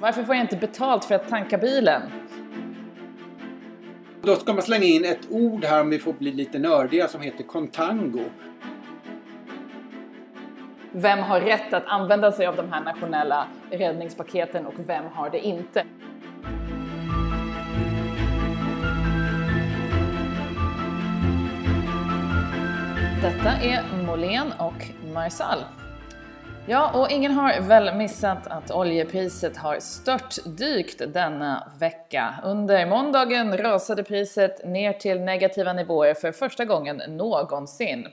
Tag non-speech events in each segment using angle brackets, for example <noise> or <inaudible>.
Varför får jag inte betalt för att tanka bilen? Då ska man slänga in ett ord här om vi får bli lite nördiga som heter contango. Vem har rätt att använda sig av de här nationella räddningspaketen och vem har det inte? Detta är Molén och Marsal. Ja, och ingen har väl missat att oljepriset har störtdykt denna vecka. Under måndagen rasade priset ner till negativa nivåer för första gången någonsin.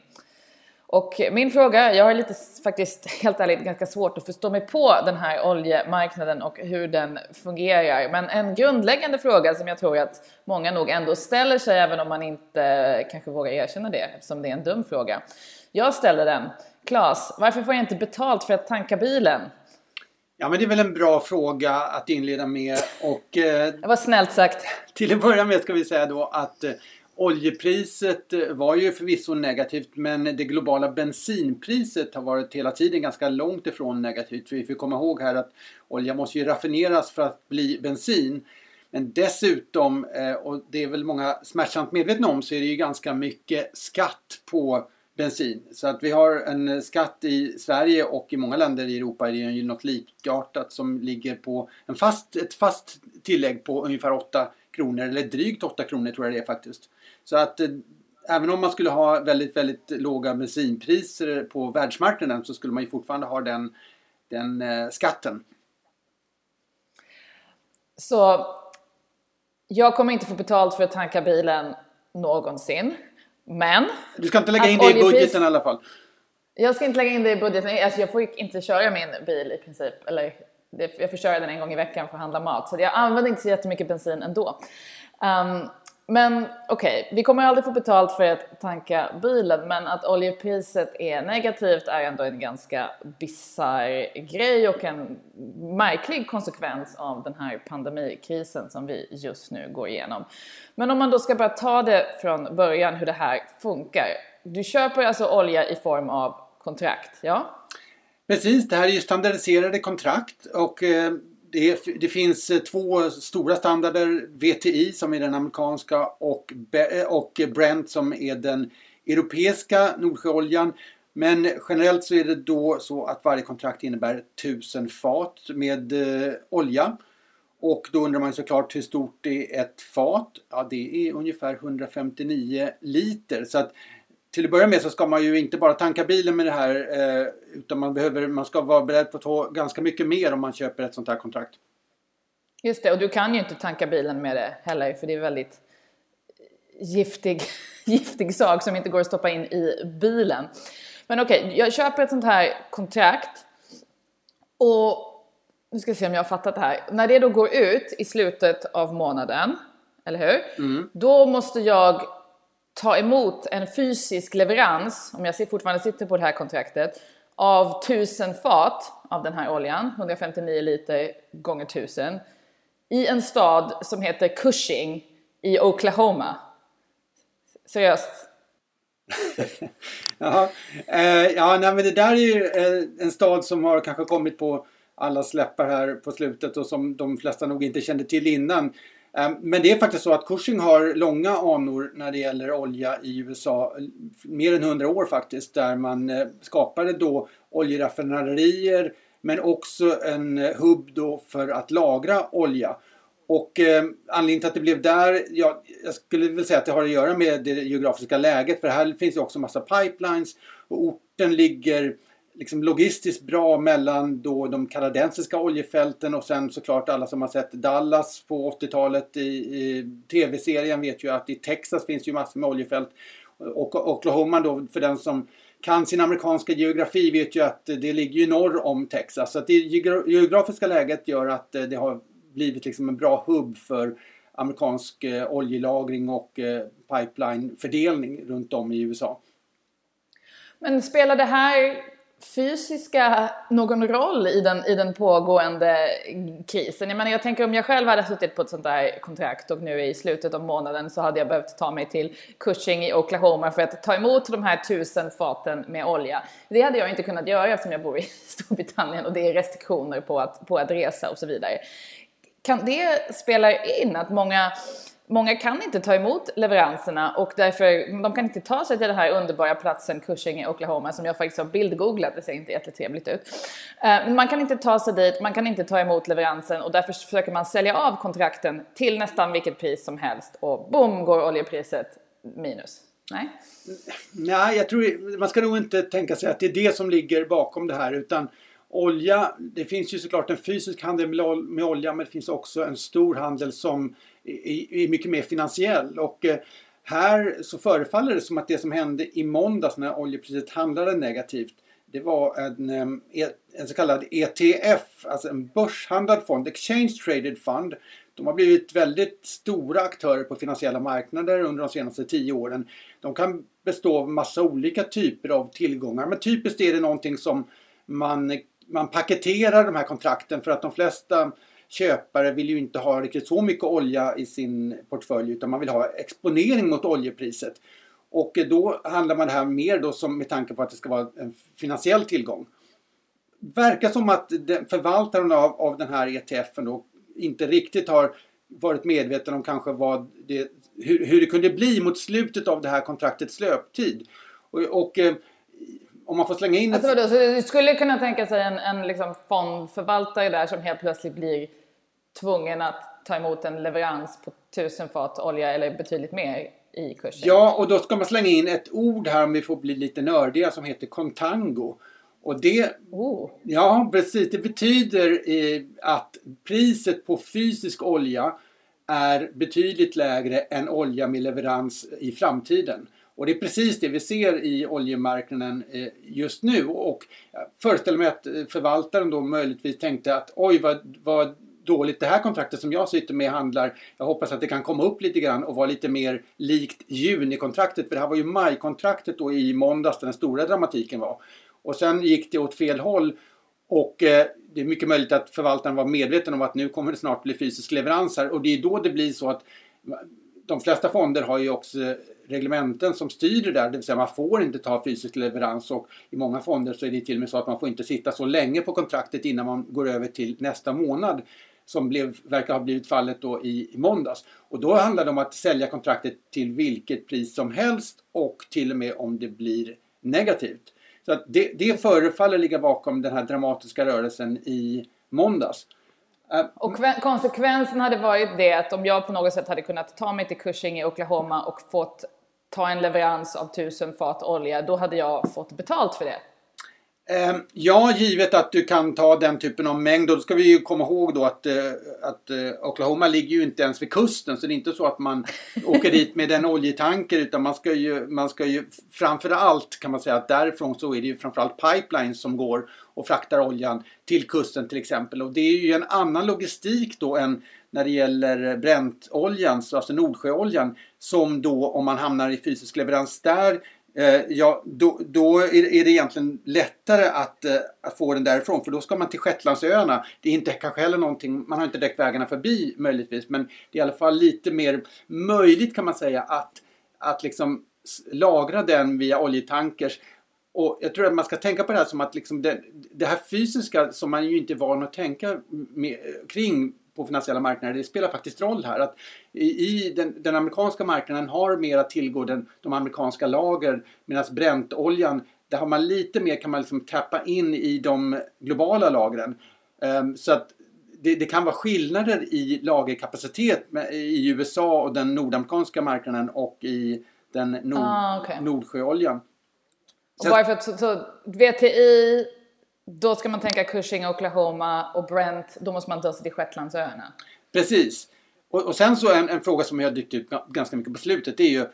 Och min fråga, jag har lite faktiskt <laughs> helt ärligt ganska svårt att förstå mig på den här oljemarknaden och hur den fungerar. Men en grundläggande fråga som jag tror att många nog ändå ställer sig även om man inte kanske vågar erkänna det eftersom det är en dum fråga. Jag ställer den. Klas, varför får jag inte betalt för att tanka bilen? Ja men det är väl en bra fråga att inleda med och... Eh, det var snällt sagt. Till att börja med ska vi säga då att eh, Oljepriset eh, var ju förvisso negativt men det globala bensinpriset har varit hela tiden ganska långt ifrån negativt. För vi får komma ihåg här att olja måste ju raffineras för att bli bensin. Men dessutom, eh, och det är väl många smärtsamt medvetna om, så är det ju ganska mycket skatt på bensin. Så att vi har en skatt i Sverige och i många länder i Europa är det ju något likartat som ligger på en fast, ett fast tillägg på ungefär 8 kronor eller drygt 8 kronor tror jag det är faktiskt. Så att eh, även om man skulle ha väldigt, väldigt låga bensinpriser på världsmarknaden så skulle man ju fortfarande ha den, den eh, skatten. Så jag kommer inte få betalt för att tanka bilen någonsin. Men... Du ska inte lägga in det i budgeten i alla fall. Jag ska inte lägga in det i budgeten. Alltså jag får inte köra min bil i princip. Eller jag får köra den en gång i veckan för att handla mat. Så jag använder inte så jättemycket bensin ändå. Um, men okej, okay, vi kommer aldrig få betalt för att tanka bilen, men att oljepriset är negativt är ändå en ganska bizarr grej och en märklig konsekvens av den här pandemikrisen som vi just nu går igenom. Men om man då ska bara ta det från början hur det här funkar. Du köper alltså olja i form av kontrakt, ja? Precis, det här är ju standardiserade kontrakt och eh, det, det, finns eh, två stora standarder. VTI som är den amerikanska och, eh, och Brent som är den europeiska Nordsjöoljan. Men generellt så är det då så att varje kontrakt innebär 1000 fat med eh, olja. Och då undrar man såklart hur stort är ett fat? Ja, det är ungefär 159 liter. Så att till att börja med så ska man ju inte bara tanka bilen med det här eh, utan man, behöver, man ska vara beredd på att ta ganska mycket mer om man köper ett sånt här kontrakt. Just det, och du kan ju inte tanka bilen med det heller för det är väldigt giftig, <laughs> giftig sak som inte går att stoppa in i bilen. Men okej, okay, jag köper ett sånt här kontrakt och nu ska se om jag har fattat det här. När det då går ut i slutet av månaden, eller hur? Mm. Då måste jag ta emot en fysisk leverans, om jag fortfarande sitter på det här kontraktet, av 1000 fat av den här oljan, 159 liter gånger 1000, i en stad som heter Cushing i Oklahoma. Seriöst? <laughs> Jaha. Eh, ja, nej, men det där är ju eh, en stad som har kanske kommit på alla släppar här på slutet och som de flesta nog inte kände till innan. Ehm, men det är faktiskt så att Cushing har långa anor när det gäller olja i USA. Mer än 100 år faktiskt. Där man eh, skapade då oljeraffinaderier men också en eh, hubb då för att lagra olja. Och eh, anledningen till att det blev där, ja, jag skulle väl säga att det har att göra med det geografiska läget. För här finns ju också massa pipelines och orten ligger liksom logistiskt bra mellan då de kanadensiska oljefälten och sen såklart alla som har sett Dallas på 80-talet i, i tv-serien vet ju att i Texas finns ju massor med oljefält. Och Oklahoma då för den som kan sin amerikanska geografi vet ju att det ligger ju norr om Texas. Så att det geografiska läget gör att eh, det har blivit liksom en bra hubb för amerikansk eh, oljelagring och eh, pipelinefördelning runt om i USA. Men spelar det här fysiska någon roll i den, i den pågående krisen? Jag menar, jag tänker om jag själv hade suttit på ett sånt där kontrakt och nu i slutet av månaden så hade jag behövt ta mig till Cushing i Oklahoma för att ta emot de här tusen faten med olja. Det hade jag inte kunnat göra eftersom jag bor i <laughs> Storbritannien och det är restriktioner på att, på att resa och så vidare. Kan det spela in att många Många kan inte ta emot leveranserna och därför, de kan inte ta sig till den här underbara platsen Cushing i Oklahoma som jag faktiskt har bildgooglat, det ser inte jättetrevligt ut. Eh, men man kan inte ta sig dit, man kan inte ta emot leveransen och därför försöker man sälja av kontrakten till nästan vilket pris som helst och boom går oljepriset minus. Nej? Nej, jag tror man ska nog inte tänka sig att det är det som ligger bakom det här utan olja, det finns ju såklart en fysisk handel med olja men det finns också en stor handel som är mycket mer finansiell. Och eh, här så förefaller det som att det som hände i måndags när oljepriset handlade negativt det var en, eh, e, en så kallad ETF, alltså en börshandlad fond, Exchange Traded Fund. De har blivit väldigt stora aktörer på finansiella marknader under de senaste tio åren. De kan bestå av massa olika typer av tillgångar men typiskt är det någonting som man, man paketerar de här kontrakten för att de flesta köpare vill ju inte ha riktigt så mycket olja i sin portfölj utan man vill ha exponering mot oljepriset. Och då handlar man det här mer då som med tanke på att det ska vara en finansiell tillgång. Verkar som att förvaltaren av, av den här ETFen då inte riktigt har varit medveten om kanske vad det, hur, hur det kunde bli mot slutet av det här kontraktets löptid. Och, och eh, om man får slänga in... Alltså, vadå, så du skulle kunna tänka sig en, en liksom fondförvaltare där som helt plötsligt blir tvungen att ta emot en leverans på tusen fat olja eller betydligt mer i kursen. Ja, och då ska man slänga in ett ord här om vi får bli lite nördiga som heter contango. Och det, oh. ja precis, det betyder eh, att priset på fysisk olja är betydligt lägre än olja med leverans i framtiden. Och det är precis det vi ser i oljemarknaden eh, just nu. Och jag föreställer mig att eh, förvaltaren då möjligtvis tänkte att oj vad, vad dåligt det här kontraktet som jag sitter med handlar. Jag hoppas att det kan komma upp lite grann och vara lite mer likt junikontraktet. För det här var ju majkontraktet då i måndags där den stora dramatiken var. Och sen gick det åt fel håll och eh, det är mycket möjligt att förvaltaren var medveten om att nu kommer det snart bli fysisk leverans här och det är då det blir så att de flesta fonder har ju också reglementen som styr det där, det vill säga man får inte ta fysisk leverans och i många fonder så är det till och med så att man får inte sitta så länge på kontraktet innan man går över till nästa månad som blev, verkar ha blivit fallet då i, i måndags. Och då handlar det om att sälja kontraktet till vilket pris som helst och till och med om det blir negativt. Så att det, det förefaller ligga bakom den här dramatiska rörelsen i måndags. Äh, och konsekvensen hade varit det att om jag på något sätt hade kunnat ta mig till Cushing i Oklahoma och fått ta en leverans av tusen fat olja, då hade jag fått betalt för det. Ehm, ja, givet att du kan ta den typen av mängd. Då ska vi ju komma ihåg då att, eh, att eh, Oklahoma ligger ju inte ens vid kusten. Så det är inte så att man <laughs> åker dit med en oljetanker. Utan man ska ju, man ska ju framförallt kan man säga att därifrån så är det ju framförallt pipelines som går och fraktar oljan till kusten till exempel. Och det är ju en annan logistik då än när det gäller bräntoljan, alltså Nordsjöoljan. Som då om man hamnar i fysisk leverans där Eh, ja, då, då är, det egentligen lättare att, eh, att, få den därifrån för då ska man till Shetlandsöarna. Det är inte kanske heller någonting, man har inte direkt vägarna förbi möjligtvis men det är i alla fall lite mer möjligt kan man säga att, att liksom lagra den via oljetankers. Och jag tror att man ska tänka på det här som att liksom det, det här fysiska som man ju inte är van att tänka med, eh, kring på finansiella marknader. Det spelar faktiskt roll här. Att I, den, den, amerikanska marknaden har mer att tillgå den, de amerikanska lager medan bräntoljan där har man lite mer kan man liksom tappa in i de globala lagren. Um, så att det, det, kan vara skillnader i lagerkapacitet med, i USA och den nordamerikanska marknaden och i den nord, ah, okay. Nordsjöoljan. Och bara för att, så, så VTI då ska man tänka Cushing, Oklahoma och Brent. Då måste man ta sig till Shetlandsöarna. Precis. Och, och sen så en, en fråga som jag dykt upp ganska mycket på slutet. Det är ju,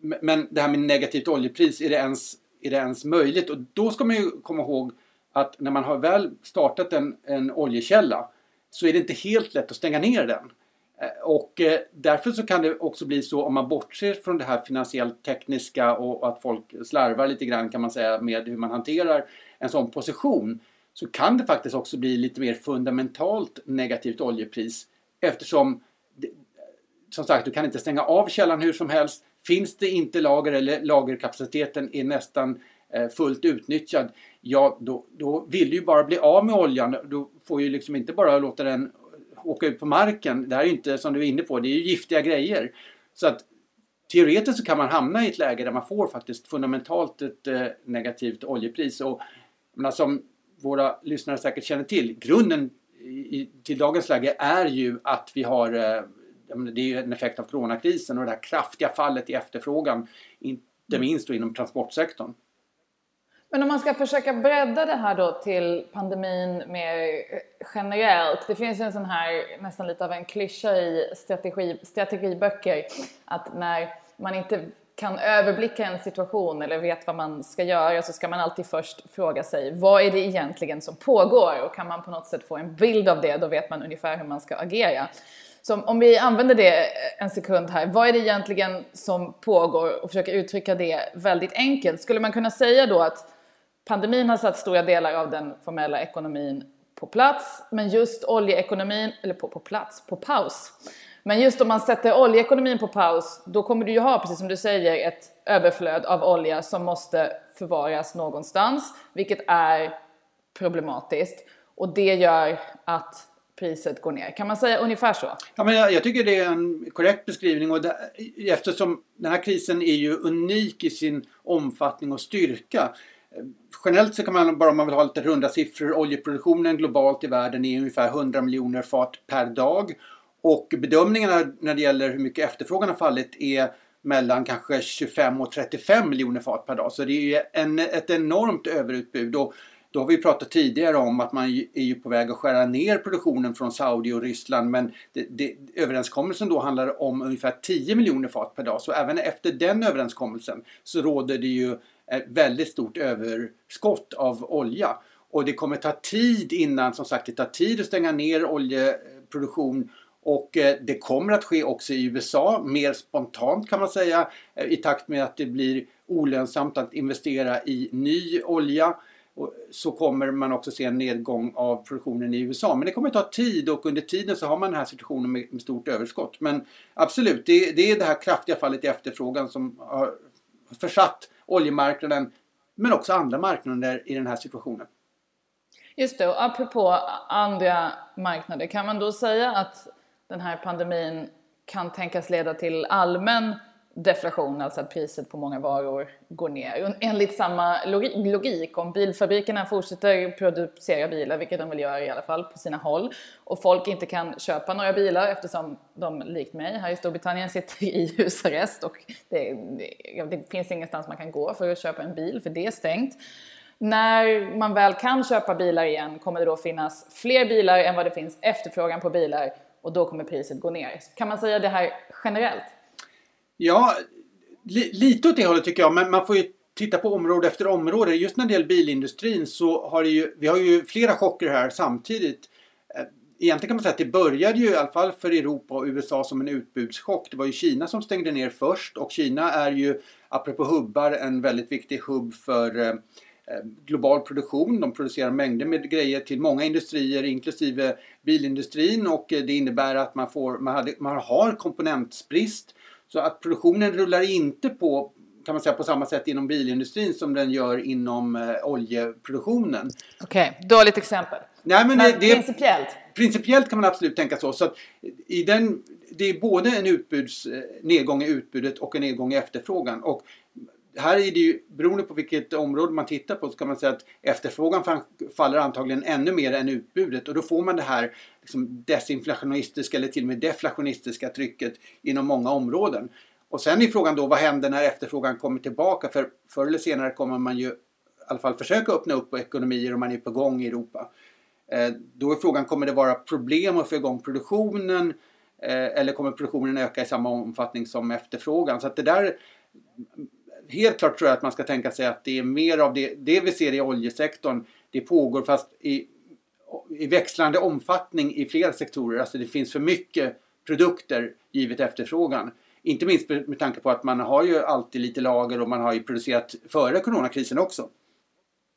men det här med negativt oljepris, är det, ens, är det ens möjligt? Och då ska man ju komma ihåg att när man har väl startat en, en oljekälla så är det inte helt lätt att stänga ner den. Eh, och eh, därför så kan det också bli så om man bortser från det här finansiellt tekniska och att folk slarvar lite grann kan man säga med hur man hanterar en sån position så kan det faktiskt också bli lite mer fundamentalt negativt oljepris eftersom som sagt, du kan inte stänga av källan hur som helst. Finns det inte lager eller lagerkapaciteten är nästan eh, fullt utnyttjad, ja då, då vill du ju bara bli av med oljan. Du får ju liksom inte bara låta den åka ut på marken. Det här är ju inte, som du är inne på, det är ju giftiga grejer. Så att teoretiskt så kan man hamna i ett läge där man får faktiskt fundamentalt ett eh, negativt oljepris. Och menar, som våra lyssnare säkert känner till, grunden i, till dagens läge är ju att vi har eh, det är ju en effekt av coronakrisen och det här kraftiga fallet i efterfrågan, inte minst då inom transportsektorn. Men om man ska försöka bredda det här då till pandemin mer generellt. Det finns en sån här, nästan lite av en klyscha i strategi, strategiböcker, att när man inte kan överblicka en situation eller vet vad man ska göra så ska man alltid först fråga sig vad är det egentligen som pågår och kan man på något sätt få en bild av det då vet man ungefär hur man ska agera. Så om vi använder det en sekund här, vad är det egentligen som pågår och försöker uttrycka det väldigt enkelt? Skulle man kunna säga då att pandemin har satt stora delar av den formella ekonomin på plats, men just oljeekonomin, eller på, på plats, på paus. Men just om man sätter oljeekonomin på paus, då kommer du ju ha, precis som du säger, ett överflöd av olja som måste förvaras någonstans, vilket är problematiskt. Och det gör att priset går ner. Kan man säga ungefär så? Ja, men jag, jag tycker det är en korrekt beskrivning och det, eftersom den här krisen är ju unik i sin omfattning och styrka. Generellt så kan man bara om man vill ha lite runda siffror, oljeproduktionen globalt i världen är ungefär 100 miljoner fat per dag. Och bedömningarna när det gäller hur mycket efterfrågan har fallit är mellan kanske 25 och 35 miljoner fat per dag. Så det är en, ett enormt överutbud. Och då har vi pratat tidigare om att man är ju på väg att skära ner produktionen från Saudi och Ryssland men det, det, överenskommelsen då handlar om ungefär 10 miljoner fat per dag. Så även efter den överenskommelsen så råder det ju ett väldigt stort överskott av olja. Och det kommer ta tid innan, som sagt, det tar tid att stänga ner oljeproduktion och eh, det kommer att ske också i USA, mer spontant kan man säga, eh, i takt med att det blir olönsamt att investera i ny olja så kommer man också se en nedgång av produktionen i USA. Men det kommer ta tid och under tiden så har man den här situationen med, med stort överskott. Men absolut, det, det, är det här kraftiga fallet i efterfrågan som har försatt oljemarknaden men också andra marknader i den här situationen. Just det, och apropå andra marknader, kan man då säga att den här pandemin kan tänkas leda till allmän deflation, alltså att priset på många varor går ner. Enligt samma logik, om bilfabrikerna fortsätter producera bilar, vilket de vill göra i alla fall på sina håll, och folk inte kan köpa några bilar eftersom de, likt mig, här i Storbritannien sitter i husarrest och det, det, det finns ingenstans man kan gå för att köpa en bil, för det är stängt. När man väl kan köpa bilar igen kommer det då finnas fler bilar än vad det finns efterfrågan på bilar och då kommer priset gå ner. Kan man säga det här generellt? Ja, li lite åt det hållet tycker jag. Men man får ju titta på område efter område. Just när det gäller bilindustrin så har det ju, vi har ju flera chocker här samtidigt. Eh, egentligen kan man säga att det började ju i alla fall för Europa och USA som en utbudschock. Det var ju Kina som stängde ner först och Kina är ju, apropå hubbar, en väldigt viktig hubb för eh global produktion. De producerar mängder med grejer till många industrier inklusive bilindustrin och eh, det innebär att man, får, man, hade, man har komponentbrist så att produktionen rullar inte på kan man säga på samma sätt inom bilindustrin som den gör inom eh, oljeproduktionen. Okej, okay. dåligt exempel. Nej, men, men det, principiellt? Principiellt kan man absolut tänka så. så i den, det är både en utbuds, eh, nedgång i utbudet och en nedgång i efterfrågan. Och här är det ju, beroende på vilket område man tittar på, så kan man säga att efterfrågan faller antagligen ännu mer än utbudet och då får man det här liksom desinflationistiska eller till och med deflationistiska trycket inom många områden. Och sen är frågan då vad händer när efterfrågan kommer tillbaka? För förr eller senare kommer man ju i alla fall försöka öppna upp på ekonomier om man är på gång i Europa. Eh, då är frågan, kommer det vara problem att få igång produktionen? Eh, eller kommer produktionen öka i samma omfattning som efterfrågan? Så att det där helt klart tror jag att man ska tänka sig att det är mer av det, det vi ser i oljesektorn. Det pågår fast i, i växlande omfattning i flera sektorer. Alltså det finns för mycket produkter givet efterfrågan. Inte minst med tanke på att man har ju alltid lite lager och man har ju producerat före coronakrisen också.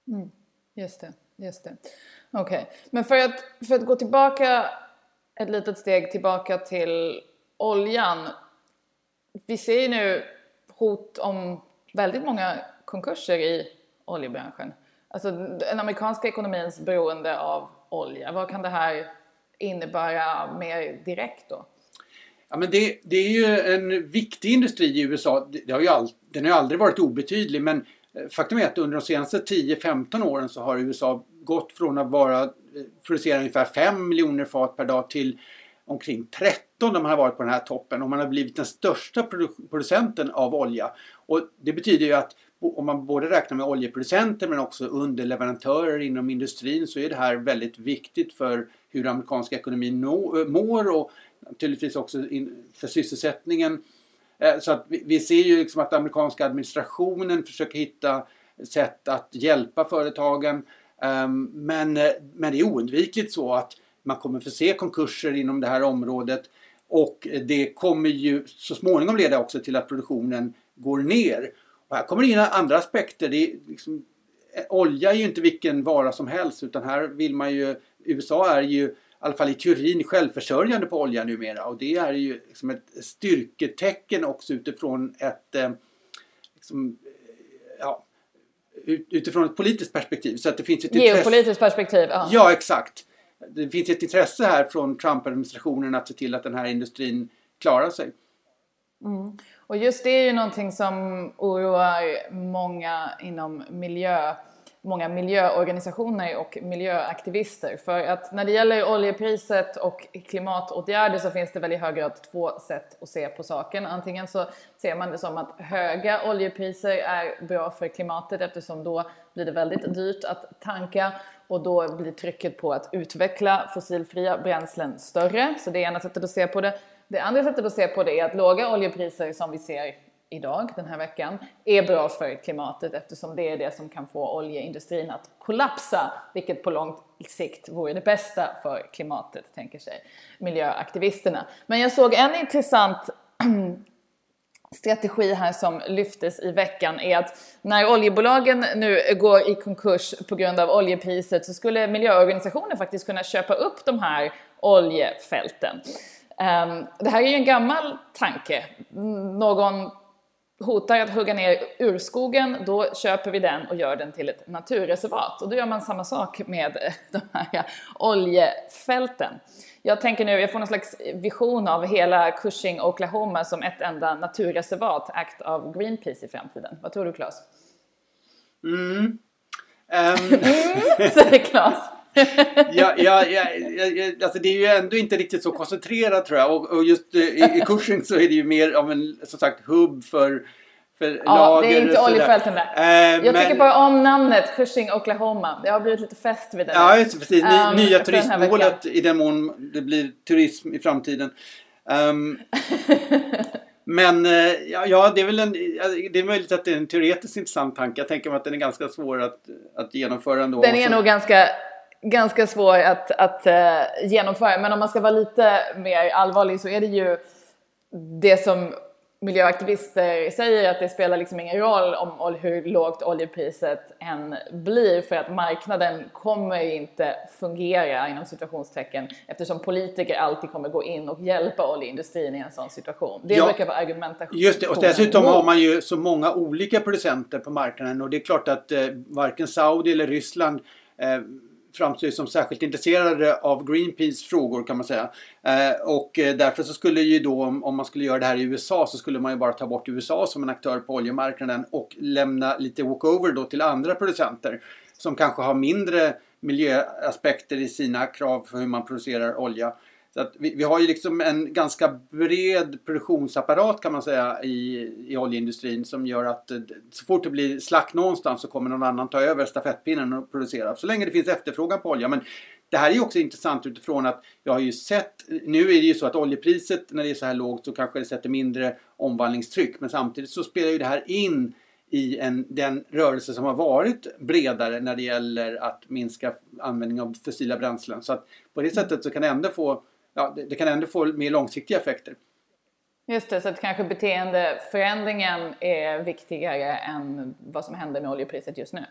Mm. Just det, just det. Okej, okay. men för att, för att gå tillbaka ett litet steg tillbaka till oljan. Vi ser ju nu hot om väldigt många konkurser i oljebranschen. Alltså den amerikanska ekonomins beroende av olja. Vad kan det här innebära mer direkt då? Ja, men det, det är ju en viktig industri i USA. Det har ju all, den har ju aldrig varit obetydlig men eh, faktum är att under de senaste 10-15 åren så har USA gått från att vara, eh, producera ungefär 5 miljoner fat per dag till omkring 30 13 när man har varit på den här toppen och man har blivit den största producenten av olja. Och det betyder ju att om man både räknar med oljeproducenter men också underleverantörer inom industrin så är det här väldigt viktigt för hur amerikanska ekonomin mår och naturligtvis också för sysselsättningen. Eh, så att vi ser ju liksom att amerikanska administrationen försöker hitta sätt att hjälpa företagen. Ehm, men, eh, men det är oundvikligt så att man kommer få se konkurser inom det här området och det kommer ju så småningom leda också till att produktionen går ner. Och här kommer det in andra aspekter. Det är liksom, olja är ju inte vilken vara som helst utan här vill man ju USA är ju i alla fall i teorin självförsörjande på olja numera och det är ju liksom ett styrketecken också utifrån ett eh, liksom, ja, utifrån ett politiskt perspektiv. Så att det finns ett Geopolitiskt perspektiv? Ja. ja, exakt det finns ett intresse här från Trump-administrationen att se till att den här industrin klarar sig. Mm. Och just det är ju någonting som oroar många inom miljö många miljöorganisationer och miljöaktivister. För att när det gäller oljepriset och klimatåtgärder så finns det väl i hög grad två sätt att se på saken. Antingen så ser man det som att höga oljepriser är bra för klimatet eftersom då blir det väldigt dyrt att tanka och då blir trycket på att utveckla fossilfria bränslen större. Så det är ena sättet att se på det. Det andra sättet att se på det är att låga oljepriser som vi ser idag, den här veckan, är bra för klimatet eftersom det är det som kan få oljeindustrin att kollapsa, vilket på lång sikt vore det bästa för klimatet, tänker sig miljöaktivisterna. Men jag såg en intressant <clears throat> strategi här som lyftes i veckan är att när oljebolagen nu går i konkurs på grund av oljepriset så skulle miljöorganisationer faktiskt kunna köpa upp de här oljefälten. Ehm, det här är ju en gammal tanke. Någon hotar att hugga ner urskogen, då köper vi den och gör den till ett naturreservat. Och då gör man samma sak med <laughs> de här oljefälten. Jag tänker nu, jag får någon slags vision av hela Cushing, Oklahoma som ett enda naturreservat ägt av Greenpeace i framtiden. Vad tror du Claes? Mm. Um... <laughs> säger Claes. <laughs> ja, ja, ja, ja, alltså det är ju ändå inte riktigt så koncentrerat tror jag. Och, och just eh, i, i Cushing så är det ju mer av en som sagt hubb för för ja, det är inte oljefälten där. Eh, jag men... tycker bara om namnet Cushing, Oklahoma. Det har blivit lite fest vid det. Ja, just precis. Ny, um, nya turistmålet i den mån det blir turism i framtiden. Um, <laughs> men eh, ja, ja, det är väl en, det är möjligt att det är en teoretiskt intressant tanke. Jag tänker mig att den är ganska svår att, att genomföra ändå. Den är nog ganska ganska svår att, att uh, genomföra. Men om man ska vara lite mer allvarlig så är det ju det som miljöaktivister säger att det spelar liksom ingen roll om hur lågt oljepriset än blir för att marknaden kommer inte fungera inom situationstecken eftersom politiker alltid kommer gå in och hjälpa oljeindustrin i en sån situation. Det ja, brukar vara argumentationen. Just det, och dessutom har man ju så många olika producenter på marknaden och det är klart att eh, varken Saudi eller Ryssland eh, framstår som särskilt intresserade av Greenpeace frågor kan man säga. Eh, och eh, därför så skulle ju då om man skulle göra det här i USA så skulle man ju bara ta bort USA som en aktör på oljemarknaden och lämna lite walkover då till andra producenter som kanske har mindre miljöaspekter i sina krav för hur man producerar olja. Så att vi, vi, har ju liksom en ganska bred produktionsapparat kan man säga i, i oljeindustrin som gör att eh, så fort det blir slack någonstans så kommer någon annan ta över stafettpinnen och producera. Så länge det finns efterfrågan på olja. Men det här är ju också intressant utifrån att jag har ju sett, nu är det ju så att oljepriset när det är så här lågt så kanske det sätter mindre omvandlingstryck. Men samtidigt så spelar ju det här in i en, den rörelse som har varit bredare när det gäller att minska användning av fossila bränslen. Så att på det sättet så kan det ändå få ja, det, det, kan ändå få mer långsiktiga effekter. Just det, så att kanske beteendeförändringen är viktigare än vad som händer med oljepriset just nu.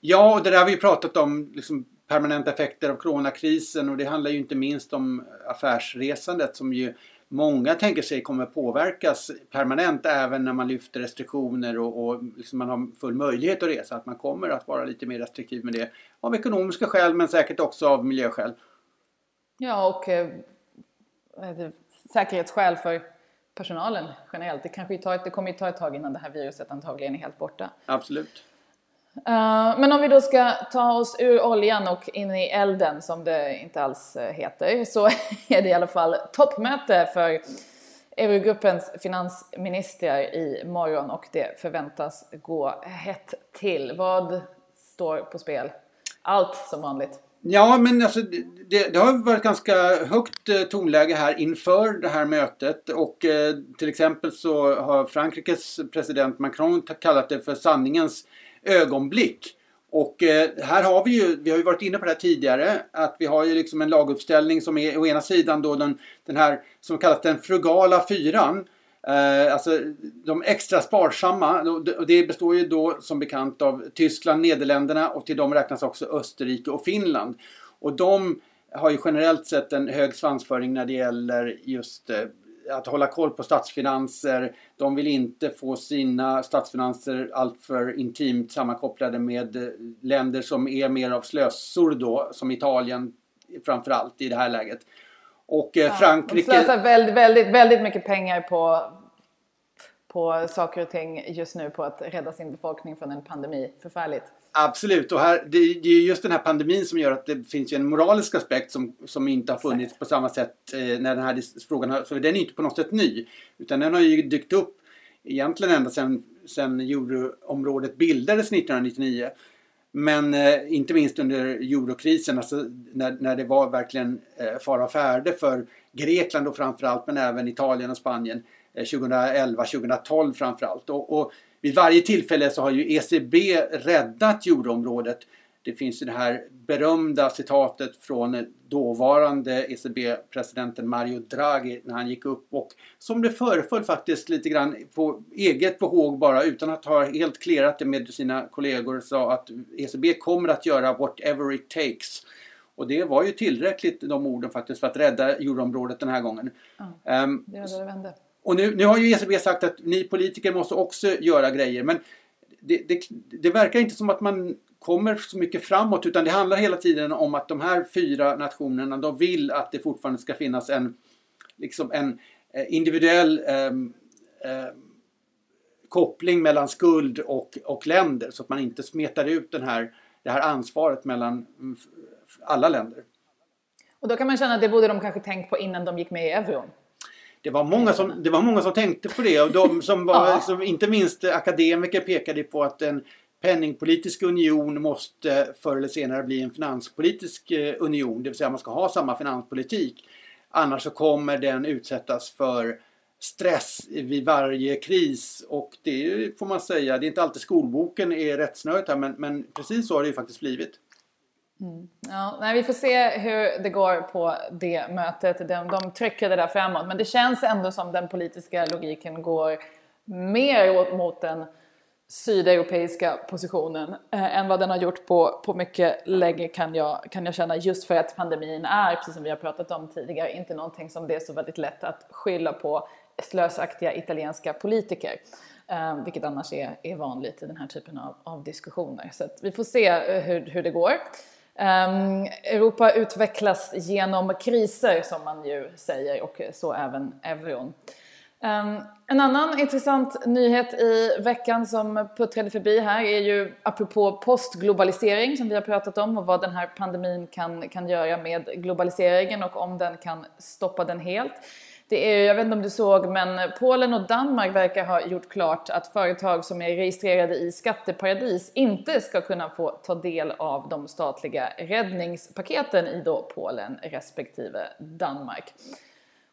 Ja, och det där har vi pratat om, liksom permanenta effekter av coronakrisen och det handlar ju inte minst om affärsresandet som ju många tänker sig kommer påverkas permanent även när man lyfter restriktioner och, och liksom man har full möjlighet att resa. Att man kommer att vara lite mer restriktiv med det. Av ekonomiska skäl men säkert också av miljöskäl. Ja och eh, säkerhetsskäl för personalen generellt. Det, kanske tar, det kommer ju ta ett tag innan det här viruset antagligen är helt borta. Absolut. Uh, men om vi då ska ta oss ur oljan och in i elden som det inte alls eh, heter så <laughs> är det i alla fall toppmöte för Eurogruppens finansministrar i morgon och det förväntas gå hett till. Vad står på spel? Allt som vanligt. Ja, men alltså, det, det, har varit ganska högt eh, tonläge här inför det här mötet och eh, till exempel så har Frankrikes president Macron kallat det för sanningens ögonblick. Och eh, här har vi ju, vi har ju varit inne på det här tidigare, att vi har ju liksom en laguppställning som är å ena sidan då den, den här som kallas den frugala fyran. Eh, alltså de extra sparsamma, och det består ju då som bekant av Tyskland, Nederländerna och till dem räknas också Österrike och Finland. Och de har ju generellt sett en hög svansföring när det gäller just eh, att hålla koll på statsfinanser. De vill inte få sina statsfinanser alltför intimt sammankopplade med eh, länder som är mer av slösor då, som Italien framförallt i det här läget. Och eh, Frankrike... de slösar väldigt, väldigt, väldigt mycket pengar på, på saker och ting just nu på att rädda sin befolkning från en pandemi. Förfärligt. Absolut, och här, det, det är just den här pandemin som gör att det finns en moralisk aspekt som, som inte har funnits Exakt. på samma sätt eh, när den här frågan har, så den är inte på något sätt ny. Utan den har ju dykt upp egentligen ända sedan, sedan euroområdet bildades 1999. Men eh, inte minst under eurokrisen, alltså när, när det var verkligen eh, fara och färde för Grekland och framförallt men även Italien och Spanien eh, 2011, 2012 framförallt. Och, och vid varje tillfälle så har ju ECB räddat euroområdet. Det finns ju det här berömda citatet från dåvarande ECB-presidenten Mario Draghi när han gick upp och som det föreföll faktiskt lite grann på eget behåg bara utan att ha helt klerat det med sina kollegor sa att ECB kommer att göra whatever it takes. Och det var ju tillräckligt de orden faktiskt för att rädda euroområdet den här gången. Ja, um, det var det vände. Och nu, nu har ju ECB sagt att ni politiker måste också göra grejer men det, det, det, verkar inte som att man kommer så mycket framåt utan det handlar hela tiden om att de här fyra nationerna de vill att det fortfarande ska finnas en, liksom en eh, individuell eh, eh, koppling mellan skuld och, och länder så att man inte smetar ut den här, det här ansvaret mellan mm, alla länder. Och då kan man känna att det borde de kanske tänkt på innan de gick med i euron. Det var, många som, det var många som tänkte på det och de som var, liksom, inte minst akademiker pekade på att en penningpolitisk union måste förr eller senare bli en finanspolitisk eh, union, det vill säga man ska ha samma finanspolitik. Annars så kommer den utsättas för stress vid varje kris och det får man säga, det är inte alltid skolboken är rättsnödigt här men, men precis så har det ju faktiskt blivit. Mm. Ja, nej, vi får se hur det går på det mötet. De, de trycker det där framåt. Men det känns ändå som den politiska logiken går mer mot den sydeuropeiska positionen eh, än vad den har gjort på, på mycket länge kan jag, kan jag känna just för att pandemin är, precis som vi har pratat om tidigare, inte någonting som det är så väldigt lätt att skylla på slösaktiga italienska politiker. Eh, vilket annars är, är vanligt i den här typen av, av diskussioner. Så vi får se eh, hur, hur det går. Um, Europa utvecklas genom kriser som man ju säger och så även euron. Um, en annan intressant nyhet i veckan som puttrade förbi här är ju apropå postglobalisering som vi har pratat om och vad den här pandemin kan, kan göra med globaliseringen och om den kan stoppa den helt. Det är, jag vet inte om du såg, men Polen och Danmark verkar ha gjort klart att företag som är registrerade i skatteparadis inte ska kunna få ta del av de statliga räddningspaketen i då Polen respektive Danmark.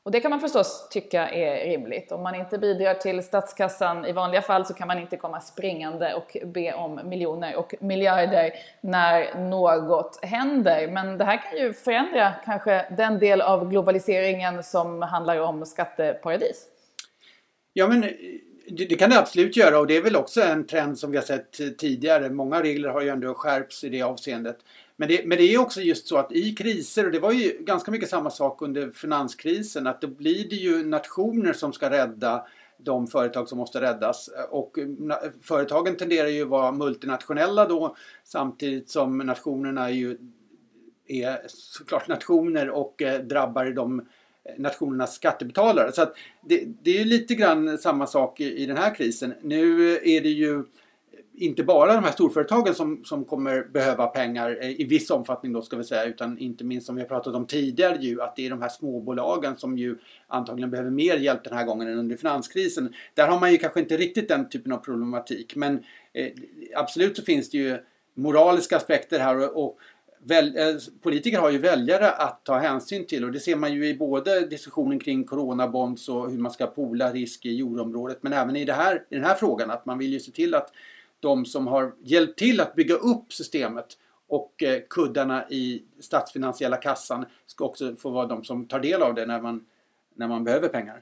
Och det kan man förstås tycka är rimligt. Om man inte bidrar till statskassan i vanliga fall så kan man inte komma springande och be om miljoner och miljarder när något händer. Men det här kan ju förändra kanske den del av globaliseringen som handlar om skatteparadis. Ja men eh, Det, det, kan det absolut göra och det är väl också en trend som vi har sett tidigare. Många regler har ju ändå skärpts i det avseendet. Men det, men det är också just så att i kriser, och det var ju ganska mycket samma sak under finanskrisen, att då blir det ju nationer som ska rädda de företag som måste räddas. Och företagen tenderar ju att vara multinationella då samtidigt som nationerna är ju är såklart nationer och eh, drabbar de eh, nationernas skattebetalare. Så att det, det är ju lite grann samma sak i, i den här krisen. Nu är det ju inte bara de här storföretagen som, som kommer behöva pengar eh, i viss omfattning då ska vi säga utan inte minst som vi har pratat om tidigare ju att det är de här småbolagen som ju antagligen behöver mer hjälp den här gången än under finanskrisen. Där har man ju kanske inte riktigt den typen av problematik men eh, absolut så finns det ju moraliska aspekter här och, och väl, eh, politiker har ju väljare att ta hänsyn till och det ser man ju i både diskussionen kring coronabonds och hur man ska pola risk i jordområdet men även i, det här, i den här frågan att man vill ju se till att de som har hjälpt till att bygga upp systemet och eh, kuddarna i statsfinansiella kassan ska också få vara de som tar del av det när man, när man behöver pengar.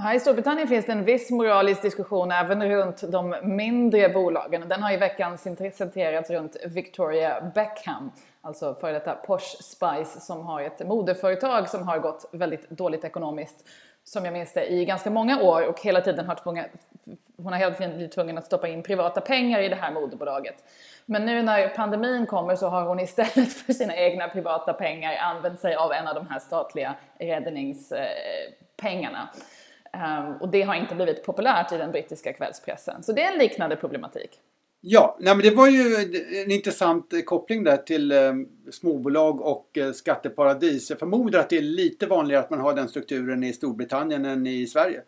Här i Storbritannien finns det en viss moralisk diskussion även runt de mindre bolagen. Den har i veckan centrerats runt Victoria Beckham, alltså före detta Posh Spice som har ett modeföretag som har gått väldigt dåligt ekonomiskt som jag minns det, i ganska många år och hela tiden har tvungen, hon har hela tiden blivit tvungen att stoppa in privata pengar i det här moderbolaget. Men nu när pandemin kommer så har hon istället <laughs> för sina egna privata pengar använt sig av en av de här statliga räddningspengarna. Ehm, och det har inte blivit populärt i den brittiska kvällspressen. Så det är en liknande problematik. Ja, nej men det var ju en intressant eh, koppling där till eh, småbolag och eh, skatteparadis. Jag förmodar att det är lite vanligare att man har den strukturen i Storbritannien än i Sverige.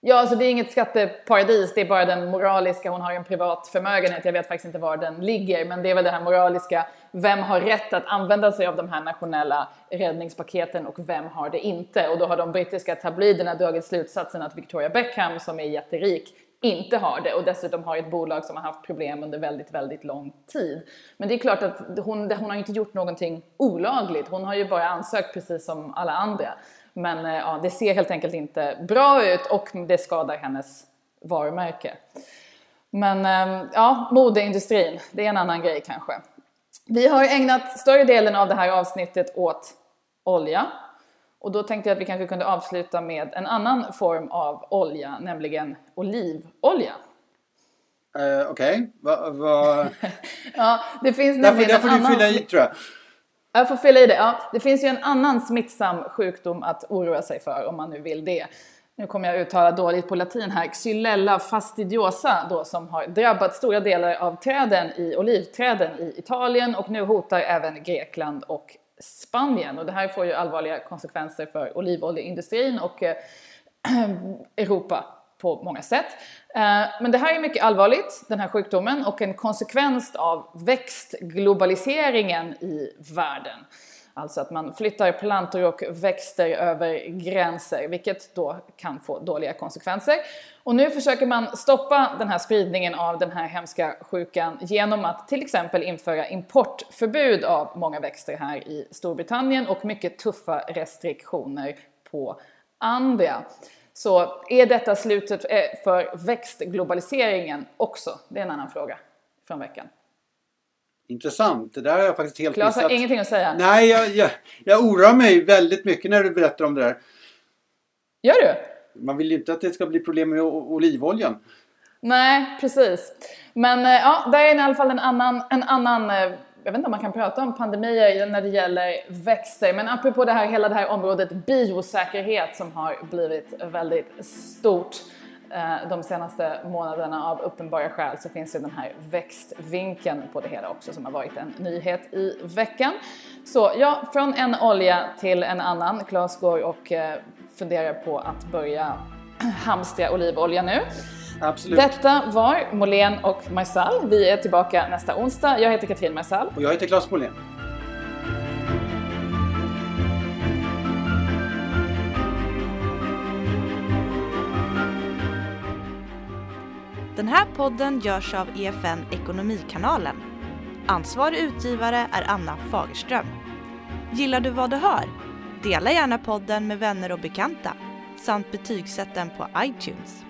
Ja, alltså det är inget skatteparadis, det är bara den moraliska, hon har ju en privat förmögenhet, jag vet faktiskt inte var den ligger, men det är väl det här moraliska, vem har rätt att använda sig av de här nationella räddningspaketen och vem har det inte? Och då har de brittiska tabloiderna dragit slutsatsen att Victoria Beckham, som är jätterik, inte har det och dessutom har ett bolag som har haft problem under väldigt, väldigt lång tid. Men det är klart att hon, hon har inte gjort någonting olagligt. Hon har ju bara ansökt precis som alla andra. Men eh, ja, det ser helt enkelt inte bra ut och det skadar hennes varumärke. Men ehm, ja, modeindustrin, det är en annan grej kanske. Vi har ägnat större delen av det här avsnittet åt olja och då tänkte jag att vi kanske kunde avsluta med en annan form av olja, nämligen olivolja. Uh, Okej, okay. vad... Va... <laughs> ja, det finns där får, där får du fylla i tror jag. Jag får fylla i det. Ja, det finns ju en annan smittsam sjukdom att oroa sig för om man nu vill det. Nu kommer jag uttala dåligt på latin här. Xylella fastidiosa då som har drabbat stora delar av träden i olivträden i Italien och nu hotar även Grekland och Spanien och det här får ju allvarliga konsekvenser för olivoljeindustrin och eh, <clears throat> Europa på många sätt. Eh, men det här är mycket allvarligt, den här sjukdomen, och en konsekvens av växtglobaliseringen i världen. Alltså att man flyttar plantor och växter över gränser, vilket då kan få dåliga konsekvenser. Och nu försöker man stoppa den här spridningen av den här hemska sjukan genom att till exempel införa importförbud av många växter här i Storbritannien och mycket tuffa restriktioner på andra. Så är detta slutet eh, för växtglobaliseringen också? Det är en annan fråga från veckan. Intressant. Det där har jag faktiskt helt Klas har ingenting att säga. Nej, jag, jag, jag oroar mig väldigt mycket när du berättar om det där. Gör du? Man vill ju inte att det ska bli problem med olivoljan. Nej, precis. Men eh, ja, där är i alla fall en annan, en annan eh, jag vet inte om man kan prata om pandemier när det gäller växter, men apropå det här, hela det här området biosäkerhet som har blivit väldigt stort de senaste månaderna av uppenbara skäl så finns ju den här växtvinkeln på det hela också som har varit en nyhet i veckan. Så ja, från en olja till en annan. Claes går och eh, funderar på att börja <clears throat> hamstra olivolja nu. Absolut. Detta var Molén och Marsall. Vi är tillbaka nästa onsdag. Jag heter Katrin Marsall. Och jag heter Claes Molén. Här podden görs av EFN Ekonomikanalen. Ansvarig utgivare är Anna Fagerström. Gillar du vad du hör? Dela gärna podden med vänner och bekanta samt betygsätt den på iTunes.